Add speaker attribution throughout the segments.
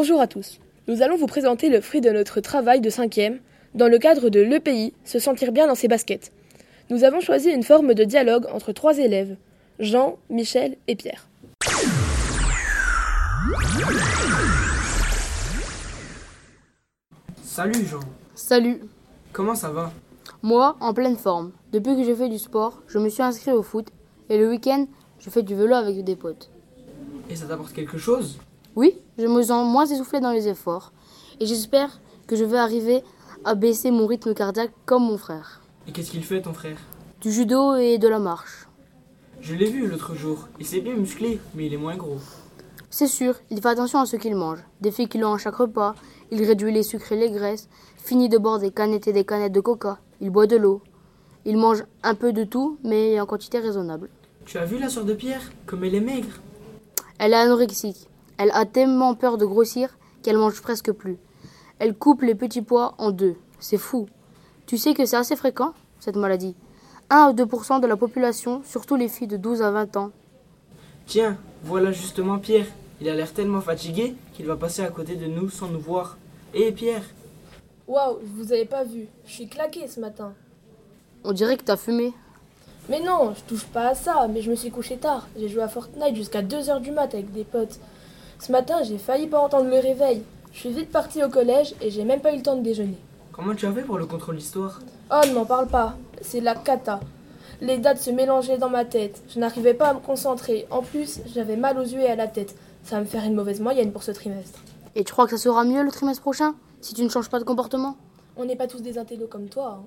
Speaker 1: Bonjour à tous. Nous allons vous présenter le fruit de notre travail de cinquième dans le cadre de l'EPI, se sentir bien dans ses baskets. Nous avons choisi une forme de dialogue entre trois élèves, Jean, Michel et Pierre.
Speaker 2: Salut Jean,
Speaker 3: Salut.
Speaker 2: comment ça va?
Speaker 3: Moi, en pleine forme. Depuis que je fais du sport, je me suis inscrit au foot et le week-end, je fais du vélo avec des potes.
Speaker 2: Et ça t'apporte quelque chose?
Speaker 3: Oui, je me sens moins essoufflé dans les efforts et j'espère que je vais arriver à baisser mon rythme cardiaque comme mon frère.
Speaker 2: Et qu'est-ce qu'il fait ton frère?
Speaker 3: Du judo et de la marche.
Speaker 2: Je l'ai vu l'autre jour, il s'est bien musclé, mais il est moins gros.
Speaker 3: C'est sûr, il fait attention à ce qu'il mange. Des féculents à chaque repas, il réduit les sucres et les graisses, finit de boire des canettes et des canettes de coca, il boit de l'eau. Il mange un peu de tout, mais en quantité raisonnable.
Speaker 2: Tu as vu la sœur de Pierre? Comme elle est maigre
Speaker 3: Elle est anorexique. Elle a tellement peur de grossir qu'elle mange presque plus. Elle coupe les petits pois en deux. C'est fou. Tu sais que c'est assez fréquent, cette maladie. 1 à 2% de la population, surtout les filles de 12 à 20 ans.
Speaker 2: Tiens, voilà justement Pierre. Il a l'air tellement fatigué qu'il va passer à côté de nous sans nous voir. Hé Pierre
Speaker 1: Waouh, je vous avais pas vu. Je suis claqué ce matin.
Speaker 3: On dirait que t'as fumé.
Speaker 1: Mais non, je touche pas à ça, mais je me suis couché tard. J'ai joué à Fortnite jusqu'à 2h du mat avec des potes. Ce matin, j'ai failli pas entendre le réveil. Je suis vite parti au collège et j'ai même pas eu le temps de déjeuner.
Speaker 2: Comment tu as fait pour le contrôle d'histoire
Speaker 1: Oh, ne m'en parle pas. C'est la cata. Les dates se mélangeaient dans ma tête. Je n'arrivais pas à me concentrer. En plus, j'avais mal aux yeux et à la tête. Ça va me faire une mauvaise moyenne pour ce trimestre.
Speaker 3: Et tu crois que ça sera mieux le trimestre prochain si tu ne changes pas de comportement?
Speaker 1: On n'est pas tous des intellos comme toi. hein.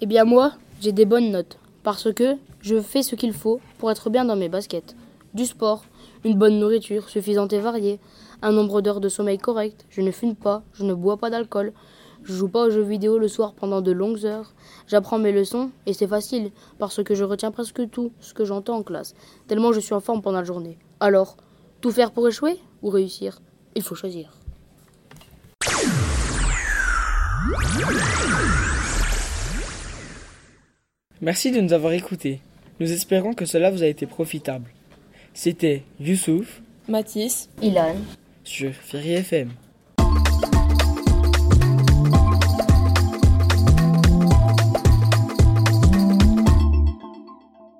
Speaker 3: Eh bien moi, j'ai des bonnes notes. Parce que je fais ce qu'il faut pour être bien dans mes baskets. Du sport, une bonne nourriture suffisante et variée, un nombre d'heures de sommeil correct, je ne fume pas, je ne bois pas d'alcool, je joue pas aux jeux vidéo le soir pendant de longues heures, j'apprends mes leçons et c'est facile parce que je retiens presque tout ce que j'entends en classe, tellement je suis en forme pendant la journée. Alors, tout faire pour échouer ou réussir? Il faut choisir.
Speaker 4: Merci de nous avoir écoutés. Nous espérons que cela vous a été profitable. C'était Youssouf
Speaker 1: Mathis,
Speaker 3: Ilan.
Speaker 4: sur Ferry FM.